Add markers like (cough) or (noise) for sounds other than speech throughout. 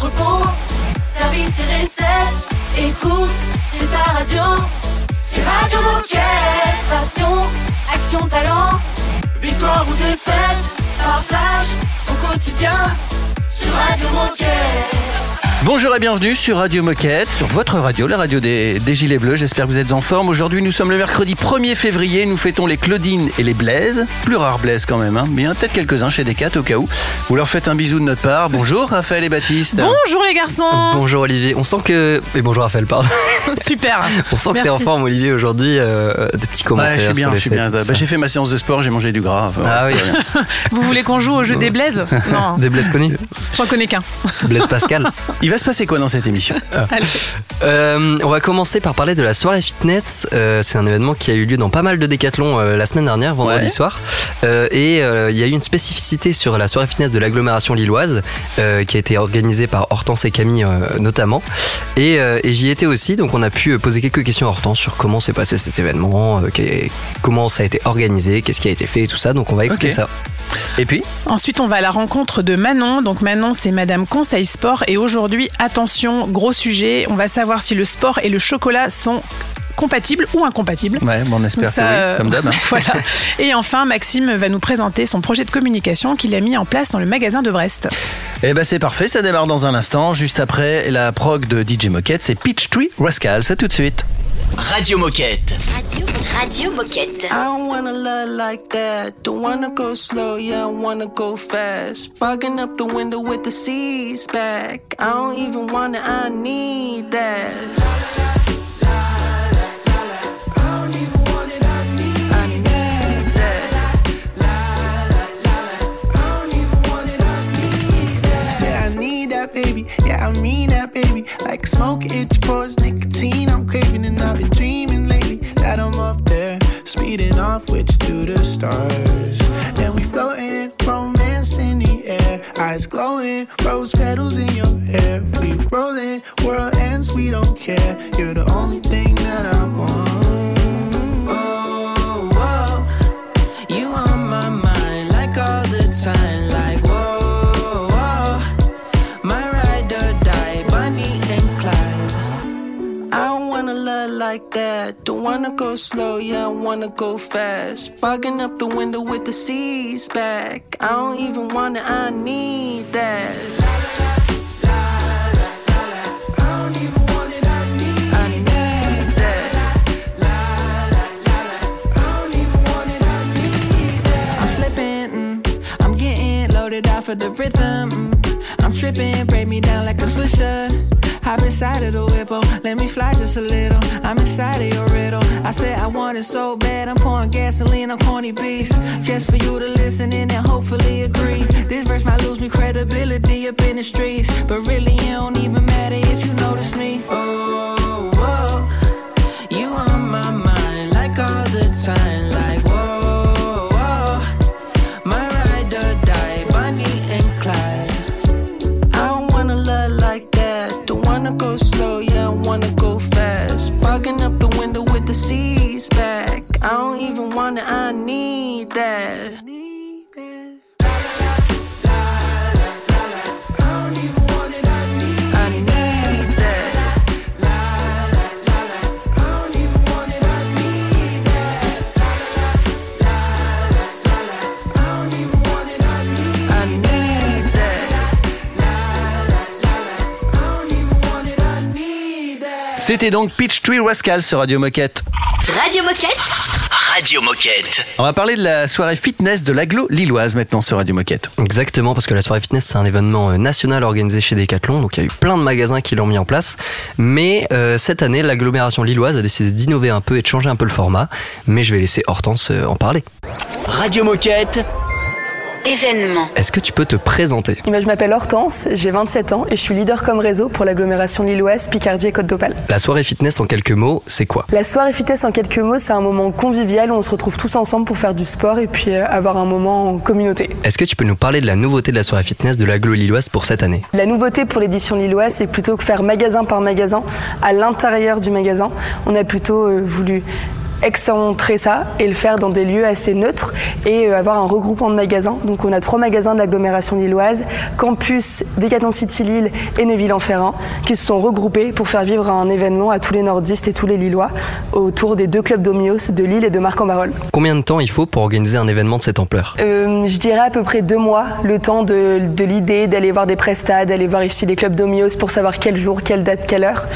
entrepôt, service et recettes. Écoute, c'est ta radio. C'est Radio Moquette. Passion, action, talent. Victoire ou défaite, partage au quotidien sur Radio Moquette. Bonjour et bienvenue sur Radio Moquette, sur votre radio, la radio des, des Gilets Bleus. J'espère que vous êtes en forme. Aujourd'hui, nous sommes le mercredi 1er février. Nous fêtons les Claudine et les Blaise. Plus rare Blaise quand même, hein. bien peut-être quelques-uns chez Decat au cas où. Vous leur faites un bisou de notre part. Bonjour Raphaël et Baptiste. Bonjour les garçons Bonjour Olivier, on sent que. Et bonjour Raphaël, pardon. (laughs) Super (laughs) On sent que t'es en forme Olivier aujourd'hui. euh, des petits commentaires. Ouais, je suis bien, sur les je suis bien. Bah, j'ai fait ma séance de sport, j'ai mangé du gras. Enfin, Ah oui, (laughs) Vous voulez qu'on joue au jeu des blaises? Non, des Blaise connus. j'en connais qu'un. Blaise Pascal. Il va se passer quoi dans cette émission (laughs) Allez. Euh, on va commencer par parler de la soirée fitness. Euh, c'est un événement qui a eu lieu dans pas mal de décathlons euh, la semaine dernière, vendredi Ouais. soir. Euh, et euh, il y a eu une spécificité sur la soirée fitness de l'agglomération lilloise euh, qui a été organisée par Hortense et Camille euh, notamment. Et, euh, et j'y étais aussi, donc on a pu poser quelques questions à Hortense sur comment s'est passé cet événement, euh, comment ça a été organisé, qu'est-ce qui a été fait et tout ça. Donc on va écouter ça. Et puis Ensuite, on va à la rencontre de Manon. Donc Manon, c'est Madame Conseil Sport. Et aujourd'hui, attention, gros sujet, on va savoir si le sport et le chocolat sont compatibles ou incompatibles. Ouais, bon, on espère Donc ça, que oui, euh, comme d'hab. hein. (laughs) voilà. (laughs) Et enfin, Maxime va nous présenter son projet de communication qu'il a mis en place dans le magasin de Brest. Eh ben c'est parfait, ça démarre dans un instant. Juste après la prog de DJ Moquette, c'est Peachtree Rascal. C'est tout de suite. Radio Moquette. Radio, Radio Moquette. I don't wanna love like that. Don't wanna go slow, yeah, I wanna go fast. Fogging up the window with the seas back. I don't even wanna, I need that. Smoke itch pores, nicotine I'm craving and I've been dreaming lately that I'm up there, speeding off with you through the stars. And we floating, romance in the air, eyes glowing, rose petals in your hair. We rolling, world ends, we don't care. Slow, yeah, I wanna go fast. Fogging up the window with the seas back. I don't even wanna, I need that. Mm. I'm getting loaded off of the rhythm. mm. I'm tripping, break me down like a swisher. Hop inside of the whip, oh, let me fly just a little. I'm inside of your riddle. I said I want it so bad, I'm pouring gasoline on corny beats. Just for you to listen in and hopefully agree. This verse might lose me credibility up in the streets. But really, it don't even matter if you notice me. Oh, I need that. I need that. I need that. C'était donc Peachtree Rascal sur Radio Moquette. Radio Moquette. Radio Moquette. On va parler de la soirée fitness de l'aglo lilloise maintenant sur Radio Moquette. Exactement, parce que la soirée fitness, c'est un événement euh, national organisé chez Decathlon, donc il y a eu plein de magasins qui l'ont mis en place. Mais euh, cette année, l'agglomération lilloise a décidé d'innover un peu et de changer un peu le format. Mais je vais laisser Hortense euh, en parler. Radio Moquette. Événement. Est-ce que tu peux te présenter? Je m'appelle Hortense, j'ai 27 ans et je suis leader comme réseau pour l'agglomération lilloise, Picardie et Côte d'Opale. La soirée fitness, en quelques mots, c'est quoi? La soirée fitness en quelques mots, c'est un moment convivial où on se retrouve tous ensemble pour faire du sport et puis euh, avoir un moment en communauté. Est-ce que tu peux nous parler de la nouveauté de la soirée fitness de l'agglo lilloise pour cette année? La nouveauté pour l'édition lilloise, c'est plutôt que faire magasin par magasin, à l'intérieur du magasin, on a plutôt euh, voulu excentrer ça et le faire dans des lieux assez neutres et euh, avoir un regroupement de magasins. Donc on a trois magasins de l'agglomération lilloise, Campus, Decathlon City Lille et Neuville-en-Ferrand, qui se sont regroupés pour faire vivre un événement à tous les nordistes et tous les Lillois autour des deux clubs d'Omios de Lille et de Marc-en-Barœul. Combien de temps il faut pour organiser un événement de cette ampleur? Euh, je dirais à peu près deux mois, le temps de, de l'idée, d'aller voir des prestats, d'aller voir ici les clubs d'Omios pour savoir quel jour, quelle date, quelle heure.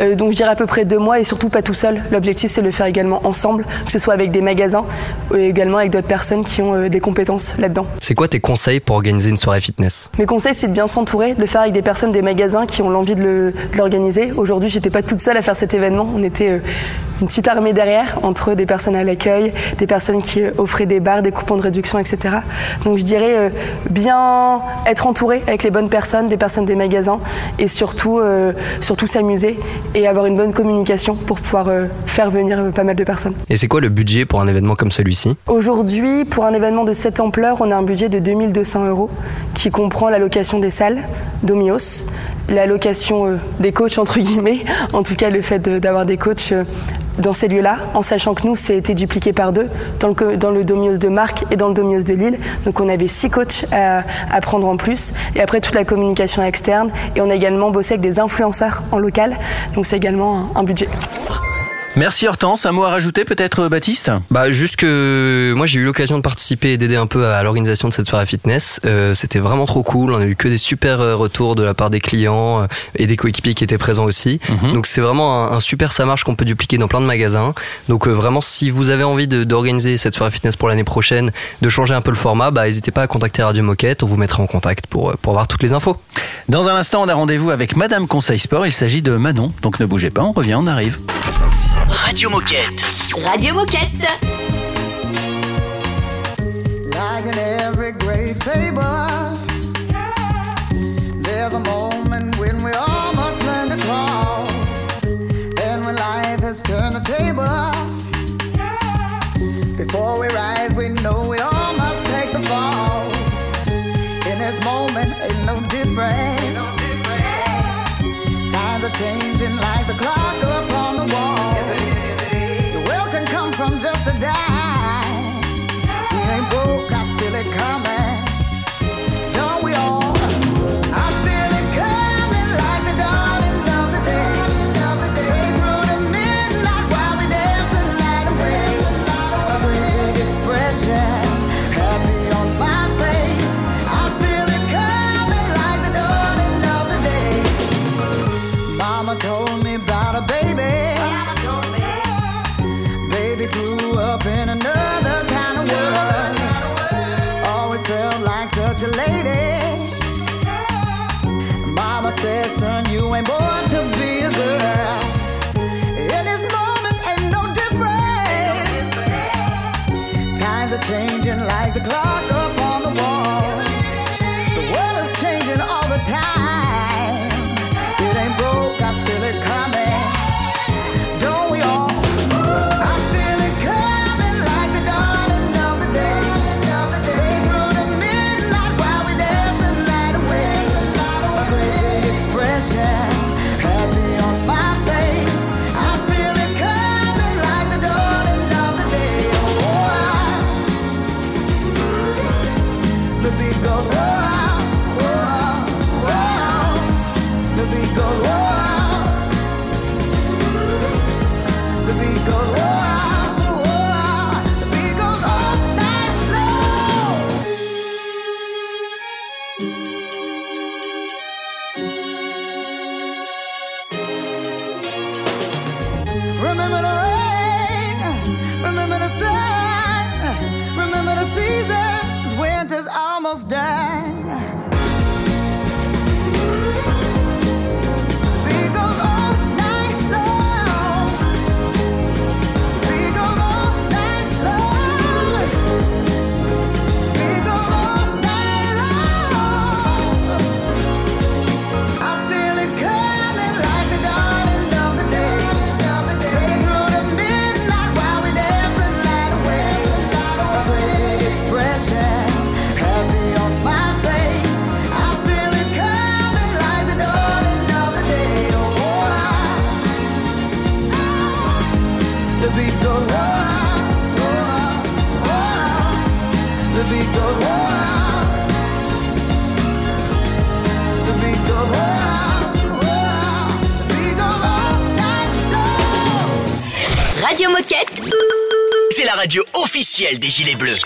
Euh, donc je dirais à peu près deux mois et surtout pas tout seul. L'objectif c'est de le faire également ensemble, que ce soit avec des magasins ou également avec d'autres personnes qui ont euh, des compétences là-dedans. C'est quoi tes conseils pour organiser une soirée fitness? Mes conseils, c'est de bien s'entourer, de le faire avec des personnes des magasins qui ont l'envie de l'organiser. Aujourd'hui, j'étais pas toute seule à faire cet événement. On était euh, une petite armée derrière, entre des personnes à l'accueil, des personnes qui euh, offraient des bars, des coupons de réduction, etc. Donc, je dirais bien être entouré avec les bonnes personnes, des personnes des magasins, et surtout, surtout s'amuser et avoir une bonne communication pour pouvoir faire venir pas mal de personnes. Et c'est quoi le budget pour un événement comme celui-ci? Aujourd'hui, pour un événement de cette ampleur, on a un budget de 2200 euros qui comprend la location des salles d'Omios, la location euh, des coachs, entre guillemets, (laughs) en tout cas le fait de- d'avoir des coachs euh, dans ces lieux-là, en sachant que nous, c'est été dupliqué par deux dans le, dans le Domios de Marc et dans le Domios de Lille. Donc on avait six coachs à, à prendre en plus. Et après, toute la communication externe. Et on a également bossé avec des influenceurs en local. Donc c'est également un- un budget. Merci Hortense, un mot à rajouter peut-être euh, Baptiste? Bah juste que moi j'ai eu l'occasion de participer et d'aider un peu à l'organisation de cette soirée fitness. Euh, C'était vraiment trop cool. On a eu que des super euh, retours de la part des clients euh, et des coéquipiers qui étaient présents aussi. Donc c'est vraiment un, un super ça marche qu'on peut dupliquer dans plein de magasins. Donc euh, vraiment si vous avez envie de- d'organiser cette soirée fitness pour l'année prochaine, de changer un peu le format, bah n'hésitez pas à contacter Radio Moquette. On vous mettra en contact pour pour avoir toutes les infos. Dans un instant, on a rendez-vous avec Madame Conseil Sport. Il s'agit de Manon. Donc ne bougez pas, on revient, on arrive. Radio Moquette. Radio Moquette. Like in every great fable, there's a moment when we all must learn to crawl. And when life has turned the table, before we rise, we know we all must take the fall. In this moment, ain't no different. Times are changing officielle des Gilets Bleus.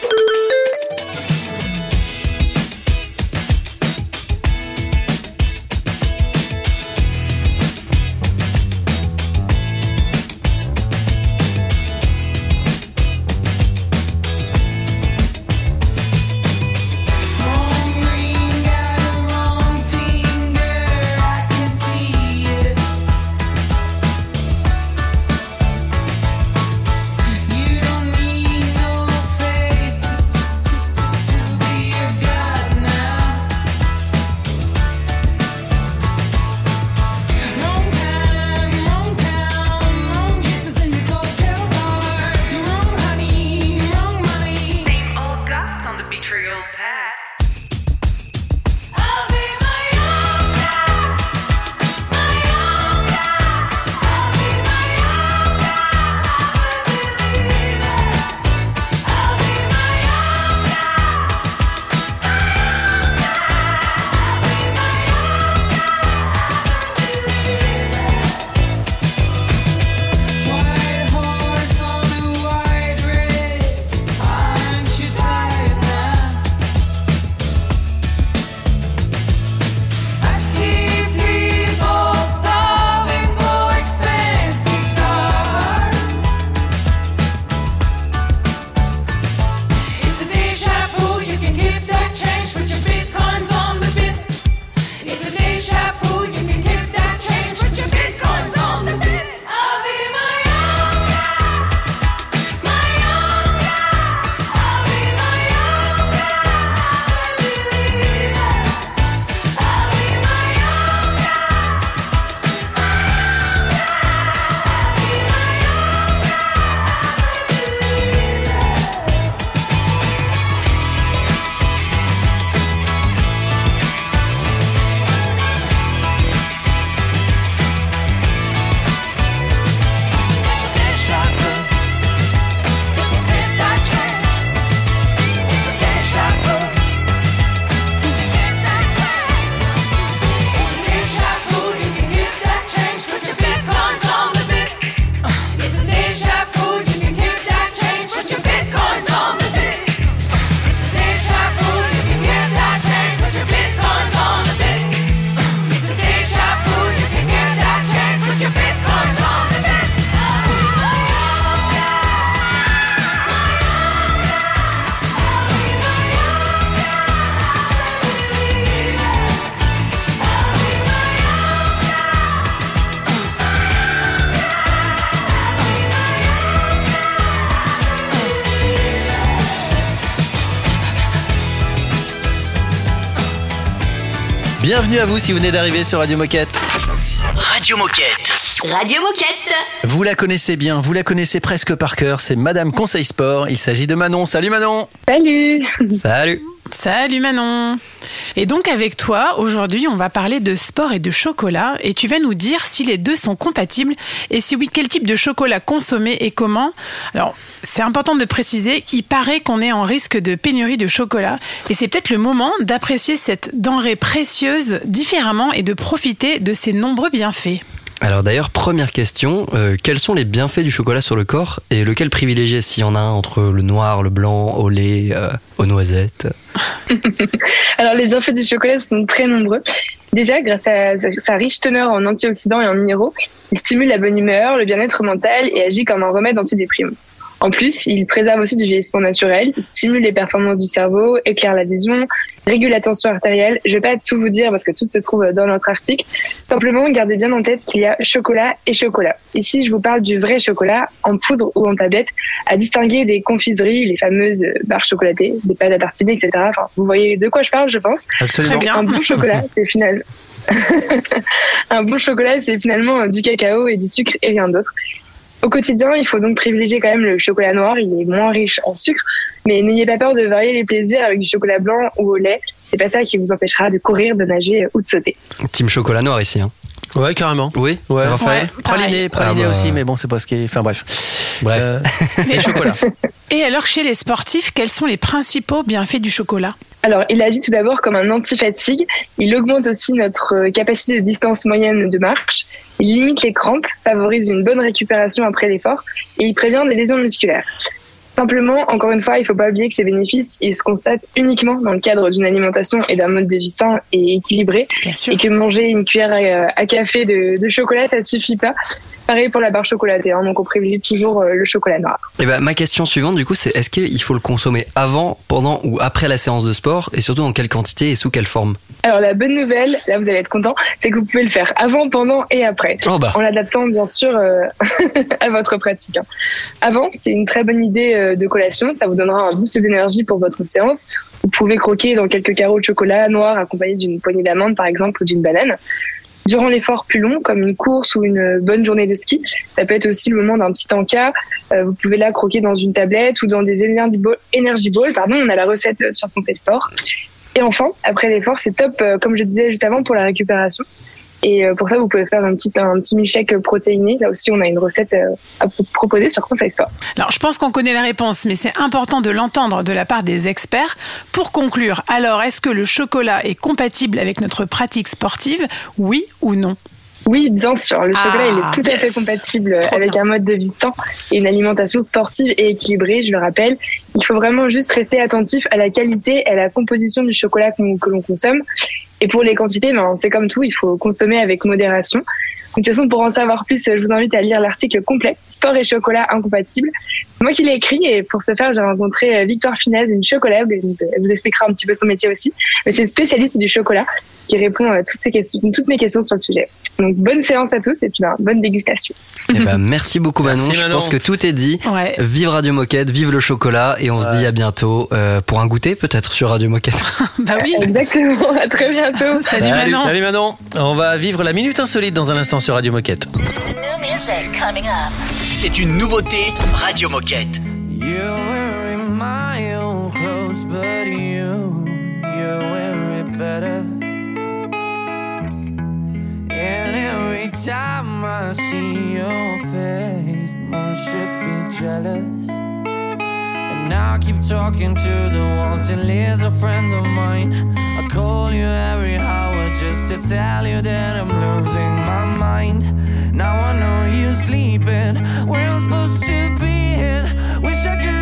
Bienvenue à vous si vous venez d'arriver sur Radio Moquette. Radio Moquette. Radio Moquette. Vous la connaissez bien, vous la connaissez presque par cœur, c'est Madame Conseil Sport. Il s'agit de Manon. Salut Manon Salut Salut Salut Manon Et donc avec toi, aujourd'hui, on va parler de sport et de chocolat et tu vas nous dire si les deux sont compatibles et si oui, quel type de chocolat consommer et comment. Alors, c'est important de préciser qu'il paraît qu'on est en risque de pénurie de chocolat et c'est peut-être le moment d'apprécier cette denrée précieuse différemment et de profiter de ses nombreux bienfaits. Alors d'ailleurs, première question, euh, quels sont les bienfaits du chocolat sur le corps et lequel privilégier s'il y en a un entre le noir, le blanc, au lait, euh, aux noisettes (laughs) Alors, les bienfaits du chocolat sont très nombreux. Déjà, grâce à sa riche teneur en antioxydants et en minéraux, il stimule la bonne humeur, le bien-être mental et agit comme un remède antidéprime. En plus, il préserve aussi du vieillissement naturel, stimule les performances du cerveau, éclaire la vision, régule la tension artérielle. Je vais pas tout vous dire parce que tout se trouve dans notre article. Simplement, gardez bien en tête qu'il y a chocolat et chocolat. Ici, je vous parle du vrai chocolat, en poudre ou en tablette, à distinguer des confiseries, les fameuses barres chocolatées, des pâtes à tartiner, etc. Enfin, vous voyez de quoi je parle, je pense. Absolument. Très bien. Un bon chocolat, (laughs) c'est final. (laughs) un bon chocolat, c'est finalement du cacao et du sucre et rien d'autre. Au quotidien, il faut donc privilégier quand même le chocolat noir. Il est moins riche en sucre, mais n'ayez pas peur de varier les plaisirs avec du chocolat blanc ou au lait. C'est pas ça qui vous empêchera de courir, de nager ou de sauter. Team chocolat noir ici. Hein. Ouais, carrément. Oui, Ouais. Raphaël Ouais. Praliné, praliné Ah bah. aussi, mais bon, c'est pas ce qui est. Enfin bref. Bref. Euh, (laughs) et chocolat. Et alors, chez les sportifs, quels sont les principaux bienfaits du chocolat? Alors, il agit tout d'abord comme un anti-fatigue. Il augmente aussi notre capacité de distance moyenne de marche. Il limite les crampes, favorise une bonne récupération après l'effort et il prévient des lésions musculaires. Simplement, encore une fois, il ne faut pas oublier que ces bénéfices, ils se constatent uniquement dans le cadre d'une alimentation et d'un mode de vie sain et équilibré. Bien sûr. Et que manger une cuillère à, à café de, de chocolat, ça suffit pas. Pareil pour la barre chocolatée, hein, donc on privilégie toujours euh, le chocolat noir. Et bah, ma question suivante, du coup, c'est est-ce qu'il faut le consommer avant, pendant ou après la séance de sport Et surtout, en quelle quantité et sous quelle forme? Alors la bonne nouvelle, là vous allez être content, c'est que vous pouvez le faire avant, pendant et après. Oh bah. En l'adaptant bien sûr euh, (laughs) à votre pratique. hein. Avant, c'est une très bonne idée euh, de collation, ça vous donnera un boost d'énergie pour votre séance. Vous pouvez croquer dans quelques carreaux de chocolat noir accompagnés d'une poignée d'amandes par exemple ou d'une banane. Durant l'effort plus long, comme une course ou une bonne journée de ski, ça peut être aussi le moment d'un petit encas. Euh, vous pouvez là croquer dans une tablette ou dans des energy ball, energy ball. On a la recette sur Conseil Sport. Et enfin, après l'effort, c'est top, euh, comme je disais juste avant, pour la récupération. Et euh, pour ça, vous pouvez faire un petit, un petit milkshake protéiné. Là aussi, on a une recette euh, à pro- proposer sur Conseil Sport. Alors, je pense qu'on connaît la réponse, mais c'est important de l'entendre de la part des experts. Pour conclure, alors, est-ce que le chocolat est compatible avec notre pratique sportive? Oui ou non? Oui, bien sûr. Le Ah, chocolat, il est tout à fait compatible Trop avec bien. un mode de vie sain et une alimentation sportive et équilibrée, je le rappelle. Il faut vraiment juste rester attentif à la qualité et à la composition du chocolat que l'on consomme. Et pour les quantités, ben, c'est comme tout, il faut consommer avec modération. De toute façon, pour en savoir plus, je vous invite à lire l'article complet Sport et chocolat incompatibles. C'est moi qui l'ai écrit et pour ce faire, j'ai rencontré euh, Victoire Finesse, une chocolate. Elle vous expliquera un petit peu son métier aussi. Mais c'est une spécialiste du chocolat qui répond à toutes, ces questions, toutes mes questions sur le sujet. Donc, bonne séance à tous et puis ben, bonne dégustation. Eh ben, merci beaucoup Manon. Merci, Je Manon. pense que tout est dit. Ouais. Vive Radio Moquette, vive le chocolat et on se dit à bientôt euh, pour un goûter peut-être sur Radio Moquette. (laughs) Bah oui. Exactement, à très bientôt. Salut, Manon. Salut Manon. On va vivre la minute insolite dans un instant sur Radio Moquette. C'est une nouveauté Radio Moquette. You're wearing my old clothes, but you, you wear it better. And every time I see your face, more should be jealous. Now I keep talking to the wall till he's a friend of mine. I call you every hour just to tell you that I'm losing my mind. Now I know you're sleeping where I'm supposed to be. And wish I could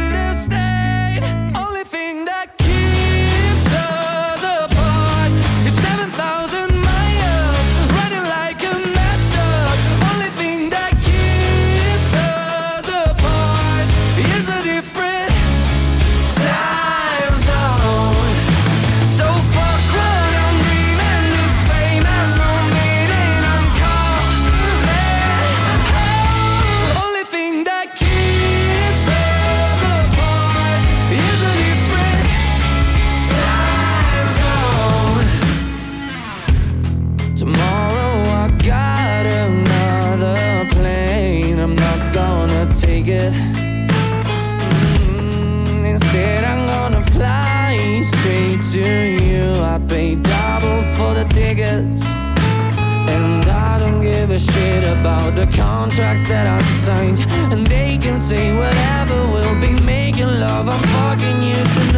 about the contracts that I signed. And they can say whatever, we'll be making love. I'm fucking you tonight.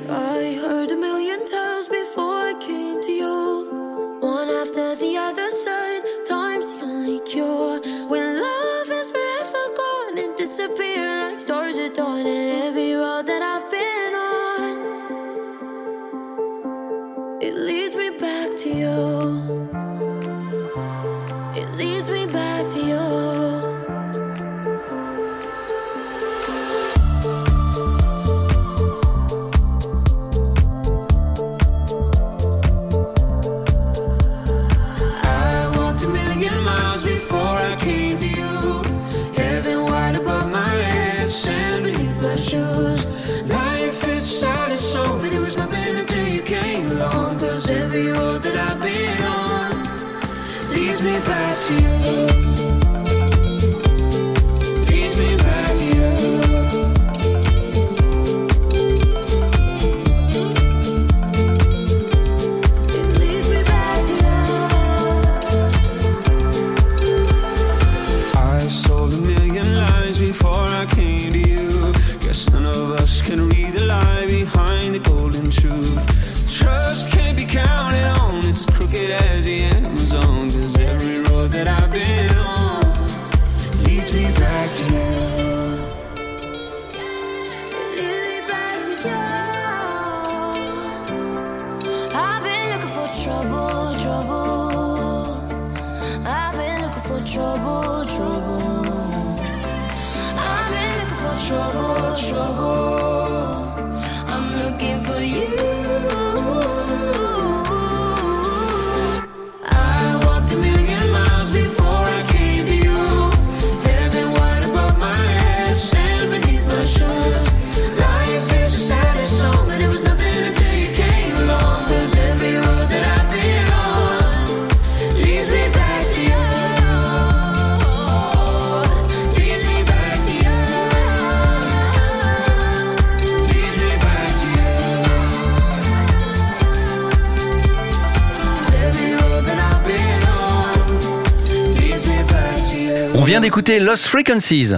D'écouter Lost Frequencies.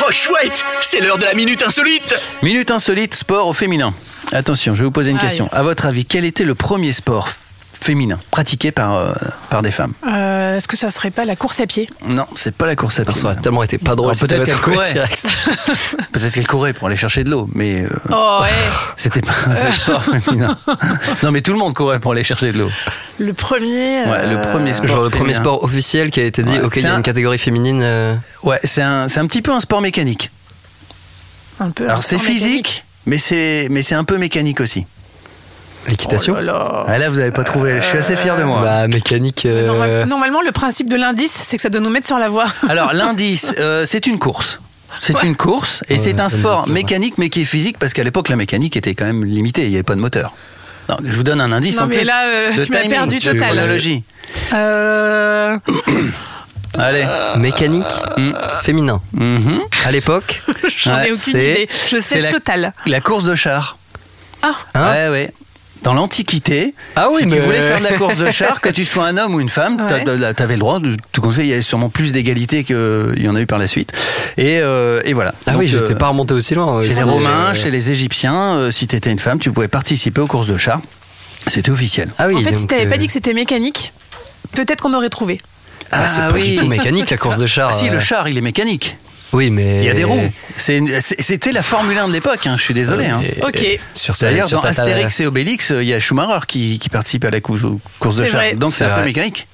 Oh chouette, c'est l'heure de la minute insolite. Minute insolite, sport au féminin. Attention, je vais vous poser une Aïe. question. À votre avis, quel était le premier sport féminin pratiqué par, euh, par des femmes Euh, Est-ce que ça serait pas la course à pied? Non, c'est pas la course à pied. Ça aurait tellement été pas drôle si peut-être qu'elle courait. (laughs) Peut-être qu'elle courait pour aller chercher de l'eau, mais euh, Oh ouais. (laughs) c'était pas le sport féminin. (laughs) Non, mais tout le monde courait pour aller chercher de l'eau. Le premier. Ouais, le premier sport. Genre le premier sport officiel qui a été dit, Ouais, ok, il y c'est a un- une catégorie féminine. euh, Ouais, c'est un, c'est un petit peu un sport mécanique. Un peu. Alors c'est physique, mais c'est mais c'est un peu mécanique aussi. L'équitation Oh là là. Ah, là, vous n'avez pas trouvé. Je suis assez fier de moi. Bah, mécanique. euh, Normal- Normalement, le principe de l'indice, c'est que ça doit nous mettre sur la voie. (laughs) Alors l'indice, euh, c'est une course. C'est une course et Ouais, c'est un sport mécanique mais qui est physique parce qu'à l'époque la mécanique était quand même limitée, il n'y avait pas de moteur. Non, je vous donne un indice Non, en mais plus là, euh, tu m'as perdu total. chronologie. Euh, Allez. Mécanique féminin. Mhm. À l'époque, (laughs) J'en Ouais, ai aucune idée. Je sèche la- total. La course de char. Ah, Hein ouais, ouais. Dans l'Antiquité, Ah oui, si mais- tu voulais faire de la course de char, que tu sois un homme ou une femme, Ouais. tu avais le droit. De, tout comme ça, il y avait sûrement plus d'égalité qu'il y en a eu par la suite. Et, euh, et voilà. ah Donc, oui, j'étais euh, pas remonté aussi loin. Chez les C'est- Romains, euh, chez les Égyptiens, euh, si tu étais une femme, tu pouvais participer aux courses de char. C'était officiel. Ah oui, en fait, si t'avais euh, pas dit que c'était mécanique, peut-être qu'on aurait trouvé. ah, c'est pas du tout mécanique la course de (laughs) char. Ah, si, euh. le char, il est mécanique. Oui, mais. Il y a des roues. C'était la Formule 1 de l'époque, hein, je suis désolé. hein. Et- Ok. Sur D'ailleurs, dans ta- Astérix et Obélix, euh, il y a Schumacher qui, qui participe à la course, de char. Donc C'est un peu mécanique.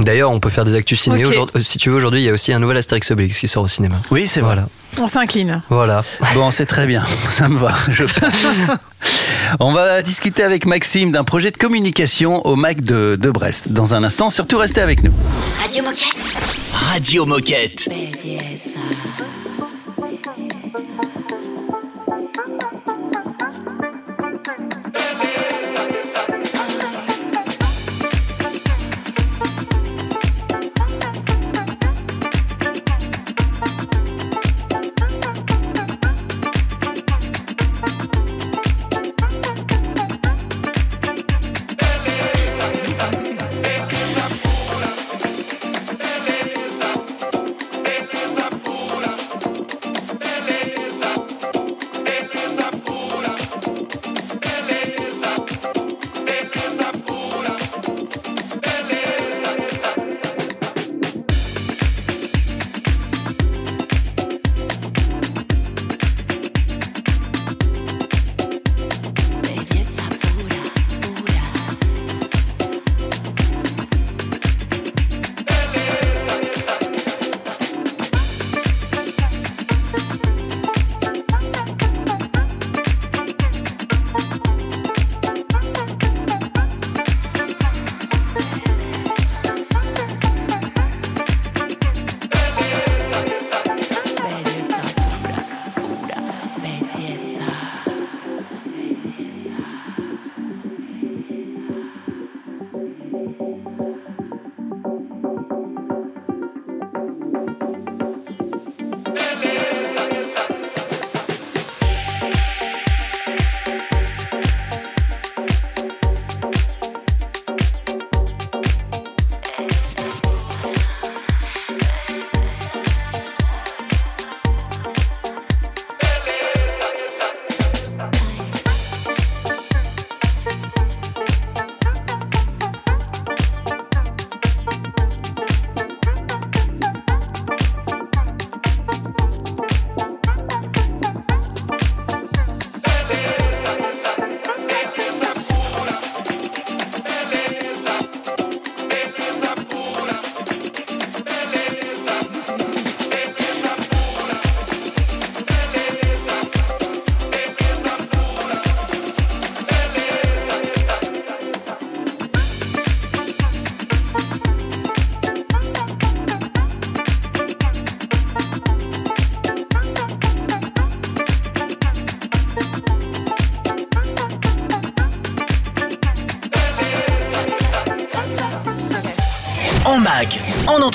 D'ailleurs, on peut faire des actus ciné. Si tu veux, aujourd'hui, il y a aussi un nouvel Astérix Obélix qui sort au cinéma. Oui, c'est vrai. Voilà. On s'incline. Voilà. Bon, c'est très bien, (laughs) ça me va. je- On va discuter avec Maxime d'un projet de communication au MAC de, de Brest. Dans un instant, surtout restez avec nous. Radio Moquette. Radio Moquette.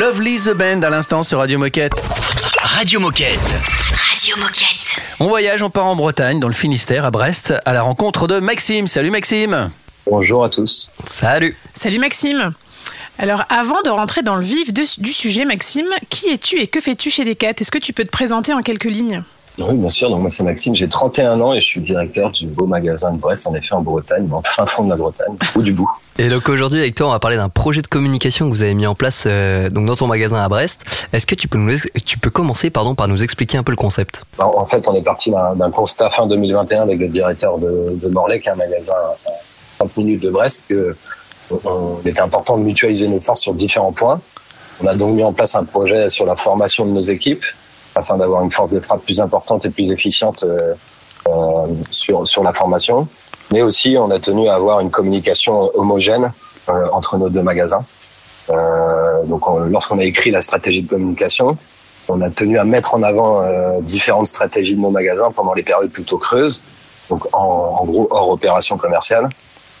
Lovely the Band à l'instant sur Radio Moquette. Radio Moquette. Radio Moquette. On voyage, on part en Bretagne, dans le Finistère, à Brest, à la rencontre de Maxime. Salut Maxime Bonjour à tous. Salut. Salut Maxime. Alors avant de rentrer dans le vif de- du sujet, Maxime, qui es-tu et que fais-tu chez Decat? Est-ce que tu peux te présenter en quelques lignes? Oui, bien sûr. Donc moi, c'est Maxime. J'ai 31 ans et je suis directeur du beau magasin de Brest, en effet, en Bretagne, en fin fond de la Bretagne, au du bout. Et donc aujourd'hui avec toi on va parler d'un projet de communication que vous avez mis en place euh, donc dans ton magasin à Brest. Est-ce que tu peux nous tu peux commencer pardon par nous expliquer un peu le concept? En fait, on est parti d'un constat fin 2021 avec le directeur de, de Morlaix, un magasin à 30 minutes de Brest, que il était important de mutualiser nos forces sur différents points. On a donc mis en place un projet sur la formation de nos équipes afin d'avoir une force de frappe plus importante et plus efficiente euh, euh, sur, sur la formation. Mais aussi, on a tenu à avoir une communication homogène euh, entre nos deux magasins. Euh, donc, on- lorsqu'on a écrit la stratégie de communication, on a tenu à mettre en avant euh, différentes stratégies de nos magasins pendant les périodes plutôt creuses, donc en, en gros hors opération commerciale,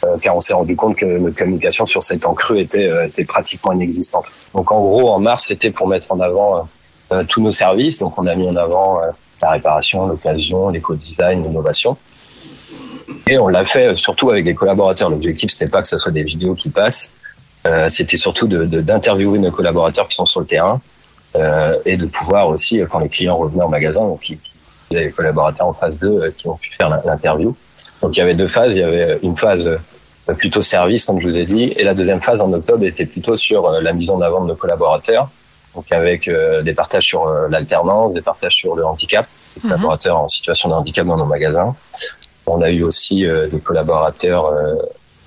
euh, car on s'est rendu compte que notre communication sur ces temps creux était, euh, était pratiquement inexistante. Donc en gros, en mars, c'était pour mettre en avant euh, tous nos services. Donc on a mis en avant la réparation, l'occasion, l'éco-design, l'innovation. Et on l'a fait euh, surtout avec les collaborateurs. L'objectif, c'était pas que ce soit des vidéos qui passent, euh, c'était surtout de- de- d'interviewer nos collaborateurs qui sont sur le terrain euh, et de pouvoir aussi, euh, quand les clients revenaient au magasin, donc il il y avait les collaborateurs en phase 2 euh, qui ont pu faire l'in- l'interview. Donc il y avait deux phases. Il y avait une phase plutôt service, comme je vous ai dit, et la deuxième phase en octobre était plutôt sur la mise en avant de nos collaborateurs, donc avec euh, des partages sur l'alternance, des partages sur le handicap, des Mhm. collaborateurs en situation de handicap dans nos magasins. On a eu aussi euh, des collaborateurs euh,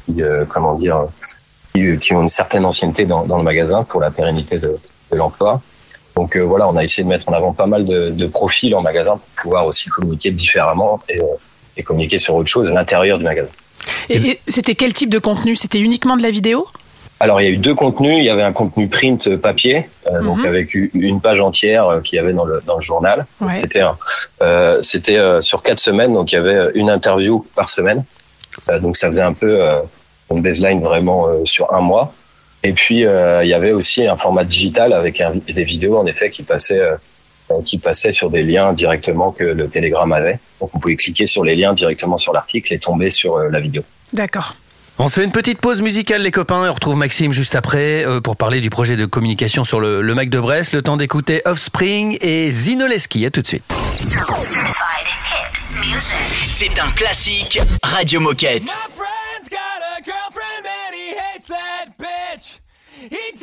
qui, euh, comment dire, qui, ont une certaine ancienneté dans, le magasin pour la pérennité de, l'emploi. Donc voilà, on a essayé de mettre en avant pas mal de, profils en magasin pour pouvoir aussi communiquer différemment et, communiquer sur autre chose à l'intérieur du magasin. Et c'était quel type de contenu? C'était uniquement de la vidéo? Alors il y a eu deux contenus. Il y avait un contenu print euh, papier, euh, donc Mhm. avec u- une page entière euh, qu'il y avait dans le, dans le journal. Donc, Ouais. C'était euh, c'était euh, sur quatre semaines, donc il y avait euh, une interview par semaine. Euh, donc ça faisait un peu euh, une baseline vraiment euh, sur un mois. Et puis euh, il y avait aussi un format digital avec un- des vidéos en effet qui passaient euh, euh, qui passaient sur des liens directement que le Telegram avait. Donc on pouvait cliquer sur les liens directement sur l'article et tomber sur euh, la vidéo. D'accord. On se fait une petite pause musicale, les copains, et on retrouve Maxime juste après euh, pour parler du projet de communication sur le, le Mac de Brest. Le temps d'écouter Offspring et Zinoleski. À tout de suite. C'est un classique Radio Moquette. friend's got a girlfriend and he hates that bitch. He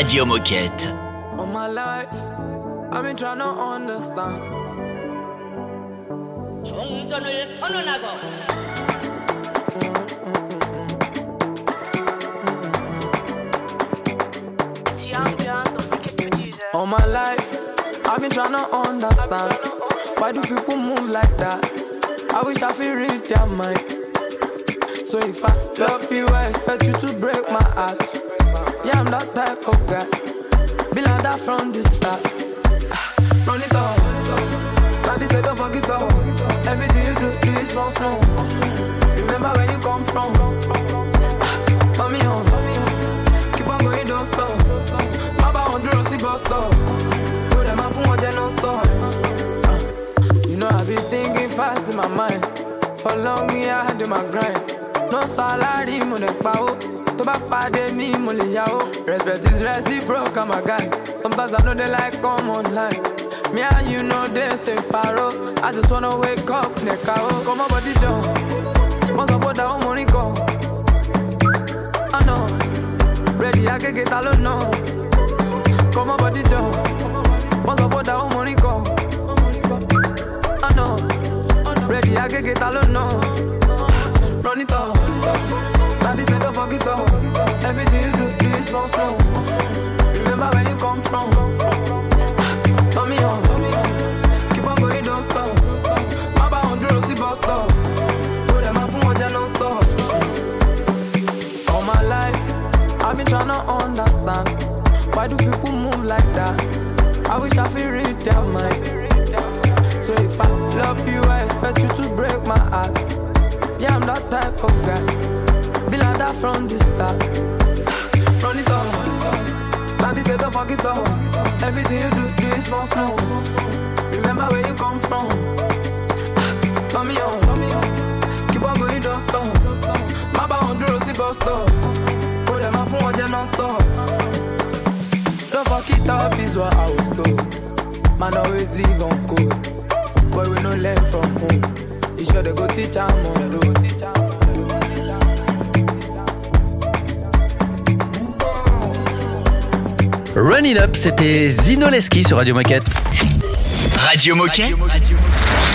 Radio Moquette. All my life, I've been trying to understand. 정전을 선언하고 All my life, I've been trying to understand. Why do people move like that? I wish I could read their mind. So if I love you, I expect you to break my heart. Yeah, I'm that type of guy. Be like that from the start. Ah, Run it up. Daddy said don't forget up. Everything you do, do it small, small. Remember where you come from. Ah, Mommy on. Keep on going, don't stop. Baba on dúró sí bus stop. Put them out for day non stop. Ah, You know I've been thinking fast in my mind. For long me I had in my grind. No salary, mo lè. Tó bá pàdé mi, mo lè yá. Respect is reciprocal, a guy. Sometimes I know they like come online. Me and you know they say paro. I just wanna wake up, nẹ̀ka ó. Kọ́mọ́ bọ́dí jọ. Wọ́n bó kan. Ọ̀nà. Ready, agége ta ló nà. Kọ́mọ́ my body down. Once I put down money go. I know. Ready, I get alone. Run it, I don't. Daddy said don't it up. Everything you do, it slow, slow. Remember where you come from. Turn me on. Keep on going, don't stop. Baba on the road, see bus stop. Put them up from one non stop. All my life, I've been trying to understand. Why do people move like that? I wish I could read their mind. So if I love you, I expect you to break my heart. Yeah, I'm that type of guy. Be like that from the start. Run it up. Daddy said don't fuck it up. Everything you do, do it small, small. Remember where you come from. Turn me on. Keep on going, don't stop. Mama on the see bus stop. Put them off from one non-stop. Don't fuck it up is what I was told. Man always live on code. But we no learn from home. You sure they go teach am on road. Run It Up, c'était Zinoleski sur Radio Moquette. Radio Moquette.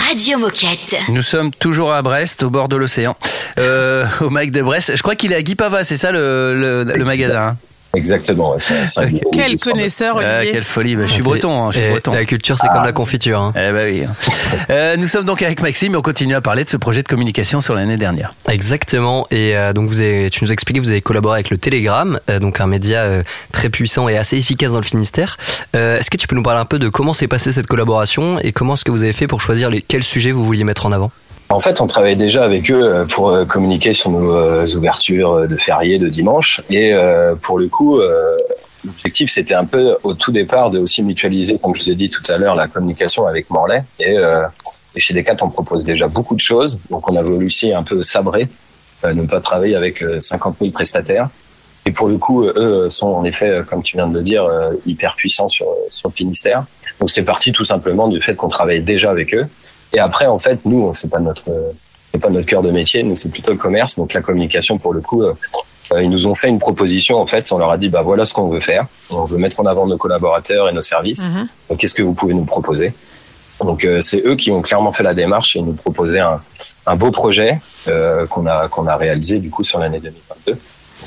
Radio Moquette. Nous sommes toujours à Brest, au bord de l'océan, euh, (laughs) au Mac de Brest. Je crois qu'il est à Guipava, c'est ça le, le- le magasin hein? Exactement. ouais, c'est- c'est un gros Quel connaisseur, Ah, Olivier. quelle folie, bah, je suis breton, hein, je suis et breton. La culture, c'est comme la confiture. hein. Eh ben oui. (laughs) Euh, nous sommes donc avec Maxime et on continue à parler de ce projet de communication sur l'année dernière. Exactement. Et euh, donc vous avez, tu nous as expliqué que vous avez collaboré avec le Télégramme, euh, donc un média euh, très puissant et assez efficace dans le Finistère. Euh, est-ce que tu peux nous parler un peu de comment s'est passée cette collaboration et comment est-ce que vous avez fait pour choisir les, quels sujets vous vouliez mettre en avant? En fait, on travaillait déjà avec eux euh, pour euh, communiquer sur nos euh, ouvertures de fériés, de dimanche. Et pour le coup, l'objectif, c'était un peu au tout départ de aussi mutualiser, comme je vous ai dit tout à l'heure, la communication avec Morlaix. Et, et chez Decat, on propose déjà beaucoup de choses. Donc, on a voulu aussi un peu sabrer, ne pas travailler avec euh, 50 000 prestataires. Et pour le coup, eux sont en effet, comme tu viens de le dire, hyper puissants sur, sur le Finistère. Donc, c'est parti tout simplement du fait qu'on travaillait déjà avec eux. Et après, en fait, nous, c'est pas notre, c'est pas notre cœur de métier. Nous, c'est plutôt le commerce. Donc, la communication, pour le coup, euh, euh, ils nous ont fait une proposition. En fait, on leur a dit, bah voilà ce qu'on veut faire. On veut mettre en avant nos collaborateurs et nos services. Donc, qu'est-ce que vous pouvez nous proposer? Donc, euh, c'est eux qui ont clairement fait la démarche et nous proposer un, un beau projet qu'on a qu'on a réalisé du coup sur l'année 2022.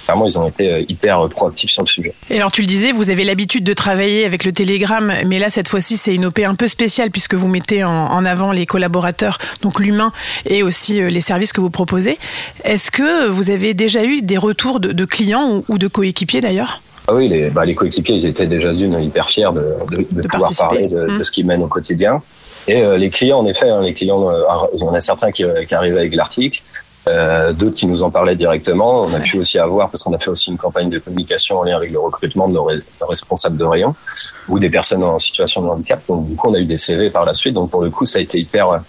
Clairement, ils ont été euh, hyper euh, proactifs sur le sujet. Et alors tu le disais, vous avez l'habitude de travailler avec le Télégramme, mais là cette fois-ci c'est une OP un peu spéciale puisque vous mettez en, avant les collaborateurs, donc l'humain et aussi euh, les services que vous proposez. Est-ce que vous avez déjà eu des retours de, clients ou, de coéquipiers d'ailleurs? Ah oui, les, bah, les coéquipiers, ils étaient déjà d'une hyper fiers de, de, de pouvoir parler de, Mm. de ce qu'ils mènent au quotidien. Et euh, les clients, en effet, hein, les clients, euh, il y en a certains qui, qui arrivaient avec l'article, euh, d'autres qui nous en parlaient directement. On a pu aussi avoir, parce qu'on a fait aussi une campagne de communication en lien avec le recrutement de nos, re- nos responsables de rayon ou des personnes en situation de handicap. Donc du coup, on a eu des CV par la suite. Donc pour le coup, ça a été hyper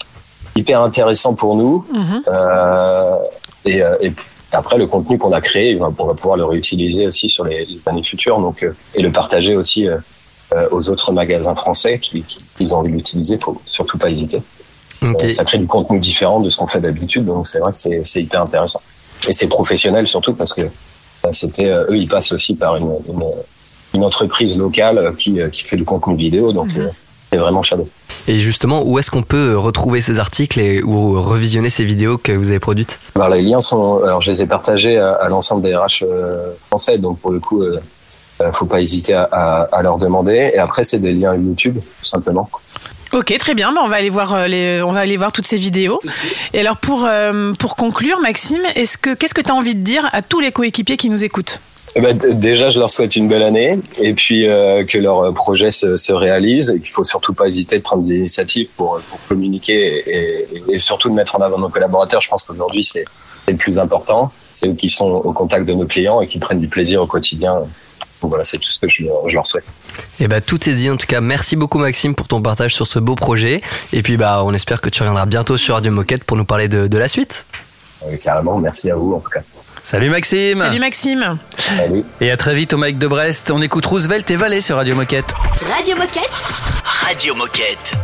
hyper intéressant pour nous. Euh, et, euh, et après, le contenu qu'on a créé, on va, on va pouvoir le réutiliser aussi sur les, les années futures, donc euh, et le partager aussi euh, euh, aux autres magasins français qui, qui, qui ont envie de l'utiliser. Faut surtout pas hésiter. Ok. Euh, ça crée du contenu différent de ce qu'on fait d'habitude, donc c'est vrai que c'est hyper intéressant. Et c'est professionnel surtout parce que euh, c'était euh, eux, ils passent aussi par une, une, une entreprise locale euh, qui, qui fait du contenu vidéo, donc euh, c'est vraiment shadow. Et justement, où est-ce qu'on peut retrouver ces articles et, ou revisionner ces vidéos que vous avez produites? Alors les liens sont, alors je les ai partagés à, à l'ensemble des RH français, donc pour le coup, euh, euh, faut pas hésiter à, à, à leur demander. Et après, c'est des liens YouTube, tout simplement. Ok, très bien. Bah, on va aller voir euh, les, on va aller voir toutes ces vidéos. Et alors pour euh, pour conclure, Maxime, est-ce que qu'est-ce que tu as envie de dire à tous les coéquipiers qui nous écoutent? Eh ben, déjà, je leur souhaite une belle année et puis euh, que leur projet se, se réalise et qu'il faut surtout pas hésiter de prendre des initiatives pour, pour communiquer et, et- et surtout de mettre en avant nos collaborateurs. Je pense qu'aujourd'hui, c'est c'est le plus important. C'est eux qui sont au contact de nos clients et qui prennent du plaisir au quotidien. Donc voilà, c'est tout ce que je, leur- je leur souhaite. Et bah tout est dit en tout cas. Merci beaucoup Maxime pour ton partage sur ce beau projet. Et puis bah on espère que tu reviendras bientôt sur Radio Moquette pour nous parler de, de la suite. Euh, carrément, merci à vous en tout cas. Salut Maxime. Salut Maxime. Salut. Et à très vite au Mike de Brest. On écoute Roosevelt et Vallée sur Radio Moquette. Radio Moquette. Radio Moquette.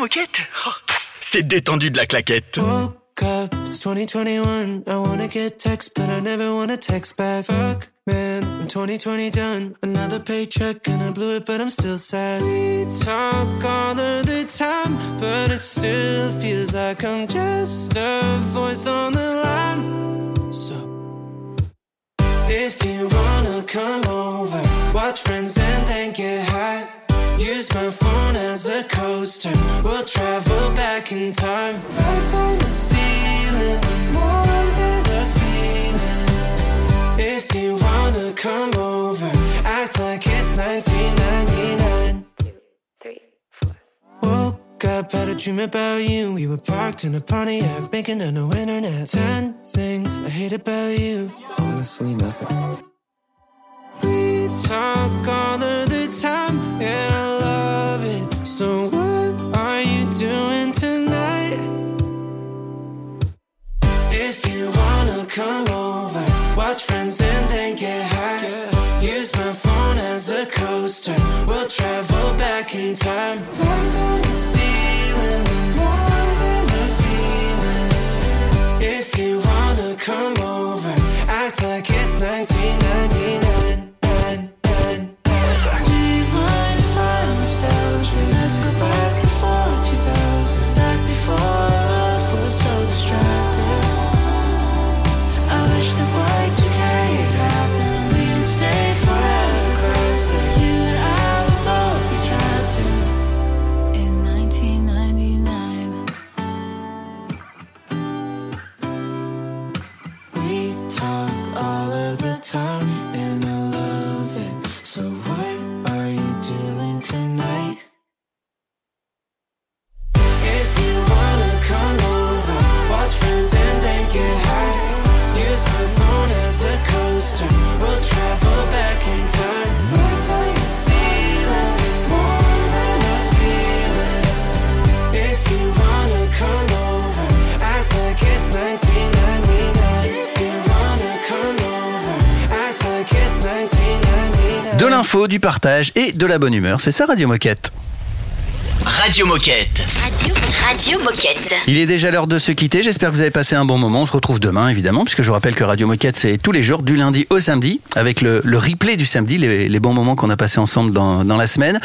Moquette Oh, C'est détendu de la claquette. Woke up, it's 2021. I wanna get text, but I never wanna text back. Fuck, man, I'm 2020 done. Another paycheck and I blew it, but I'm still sad. We talk all of the time, but it still feels like I'm just a voice on the line. So, if you wanna come over, watch friends and then get high. Use my phone as a coaster. We'll travel back in time. Lights on the ceiling, more than a feeling. If you wanna come over, act like it's 1999. Two, three, four. Woke up, had a dream about you. We were parked in a Pontiac, making a no internet. Ten things I hate about you. Honestly, nothing. We talk all of the time, and I. So what are you doing tonight? If you wanna come over, watch friends and then get high. Use my phone as a coaster. We'll travel back in time. Du partage et de la bonne humeur. C'est ça Radio Moquette. Radio Moquette. Radio, Radio Moquette. Il est déjà l'heure de se quitter. J'espère que vous avez passé un bon moment. On se retrouve demain, évidemment, puisque je vous rappelle que Radio Moquette, c'est tous les jours, du lundi au samedi, avec le, le replay du samedi, les, les bons moments qu'on a passés ensemble dans, dans la semaine.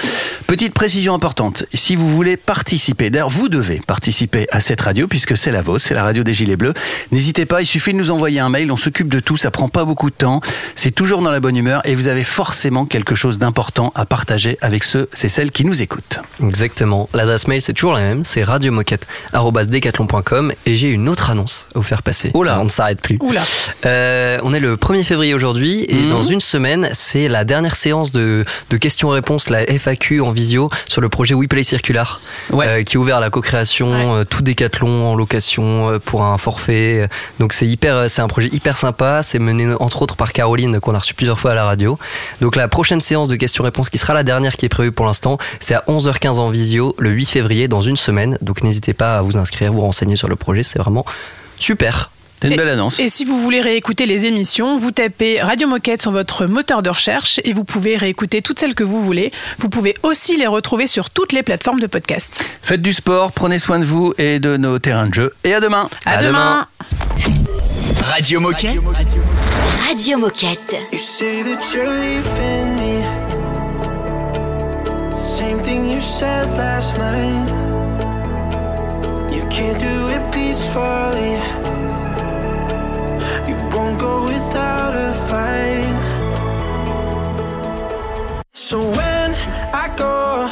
Petite précision importante. Si vous voulez participer, d'ailleurs, vous devez participer à cette radio, puisque c'est la vôtre, c'est la radio des Gilets Bleus. N'hésitez pas, il suffit de nous envoyer un mail. On s'occupe de tout. Ça prend pas beaucoup de temps. C'est toujours dans la bonne humeur et vous avez forcément quelque chose d'important à partager avec ceux, c'est celles qui nous écoutent. Exactement. L'adresse mail, c'est toujours la même. C'est radiomoquette.com et j'ai une autre annonce à vous faire passer. Là. On ne s'arrête plus. Oula. Euh, on est le 1er février aujourd'hui et Mhm. dans une semaine, c'est la dernière séance de, de questions-réponses, la FAQ en visio sur le projet WePlay Circular euh, qui est ouvert à la co-création, euh, tout décathlon en location pour un forfait. Donc c'est hyper, c'est un projet hyper sympa. C'est mené entre autres par Caroline qu'on a reçu plusieurs fois à la radio. Donc la prochaine séance de questions-réponses qui sera la dernière qui est prévue pour l'instant, c'est à 11h15 en visio le 8 février dans une semaine. Donc n'hésitez pas à vous inscrire, vous renseigner sur le projet. C'est vraiment super. C'est une belle annonce. Et si vous voulez réécouter les émissions, vous tapez Radio Moquette sur votre moteur de recherche et vous pouvez réécouter toutes celles que vous voulez. Vous pouvez aussi les retrouver sur toutes les plateformes de podcast. Faites du sport, prenez soin de vous et de nos terrains de jeu. Et à demain. À, demain. Radio Moquette. Radio Moquette. You say that you're leaving me. Same thing you said last night. You can't do it peacefully. You won't go without a fight. So when I go,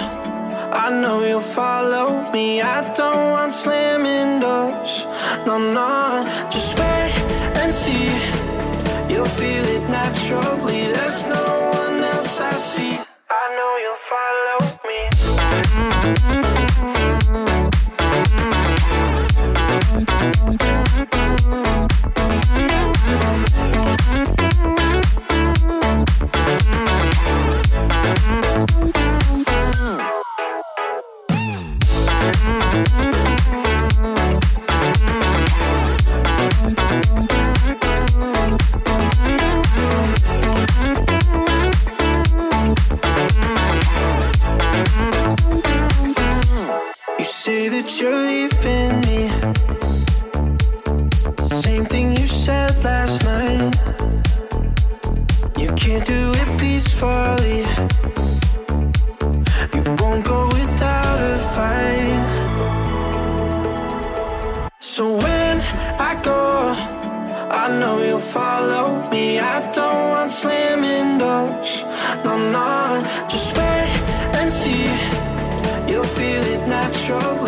I know you'll follow me. I don't want slamming doors. No, no, just wait and see. You'll feel it naturally. Thank folly. You won't go without a fight. So when I go, I know you'll follow me. I don't want slamming doors. No, no, just wait and see. You'll feel it natural.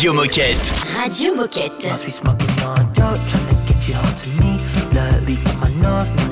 Radio Moquette. Radio Moquette. Must be smoking on dope, trying to get you home to me. Blood leave on my nose, no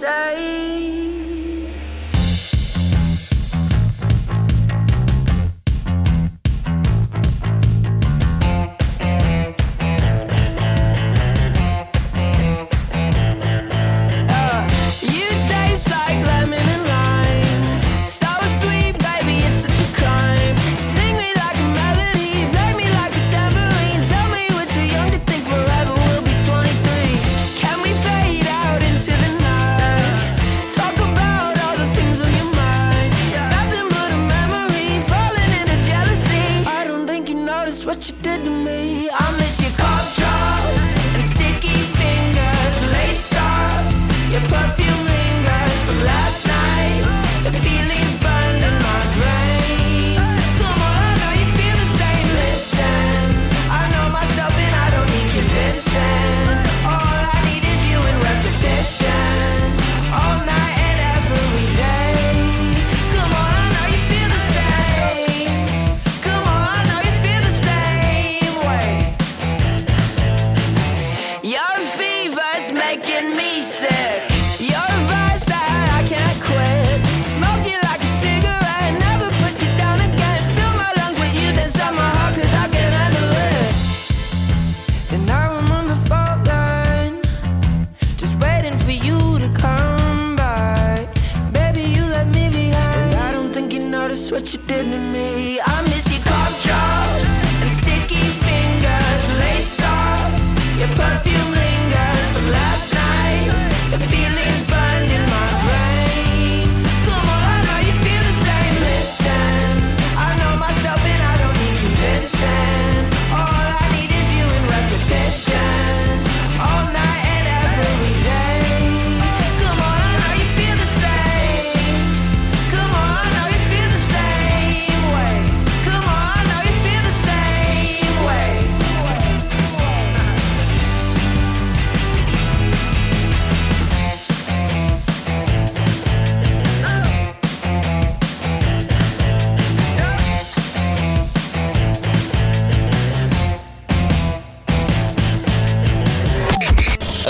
say.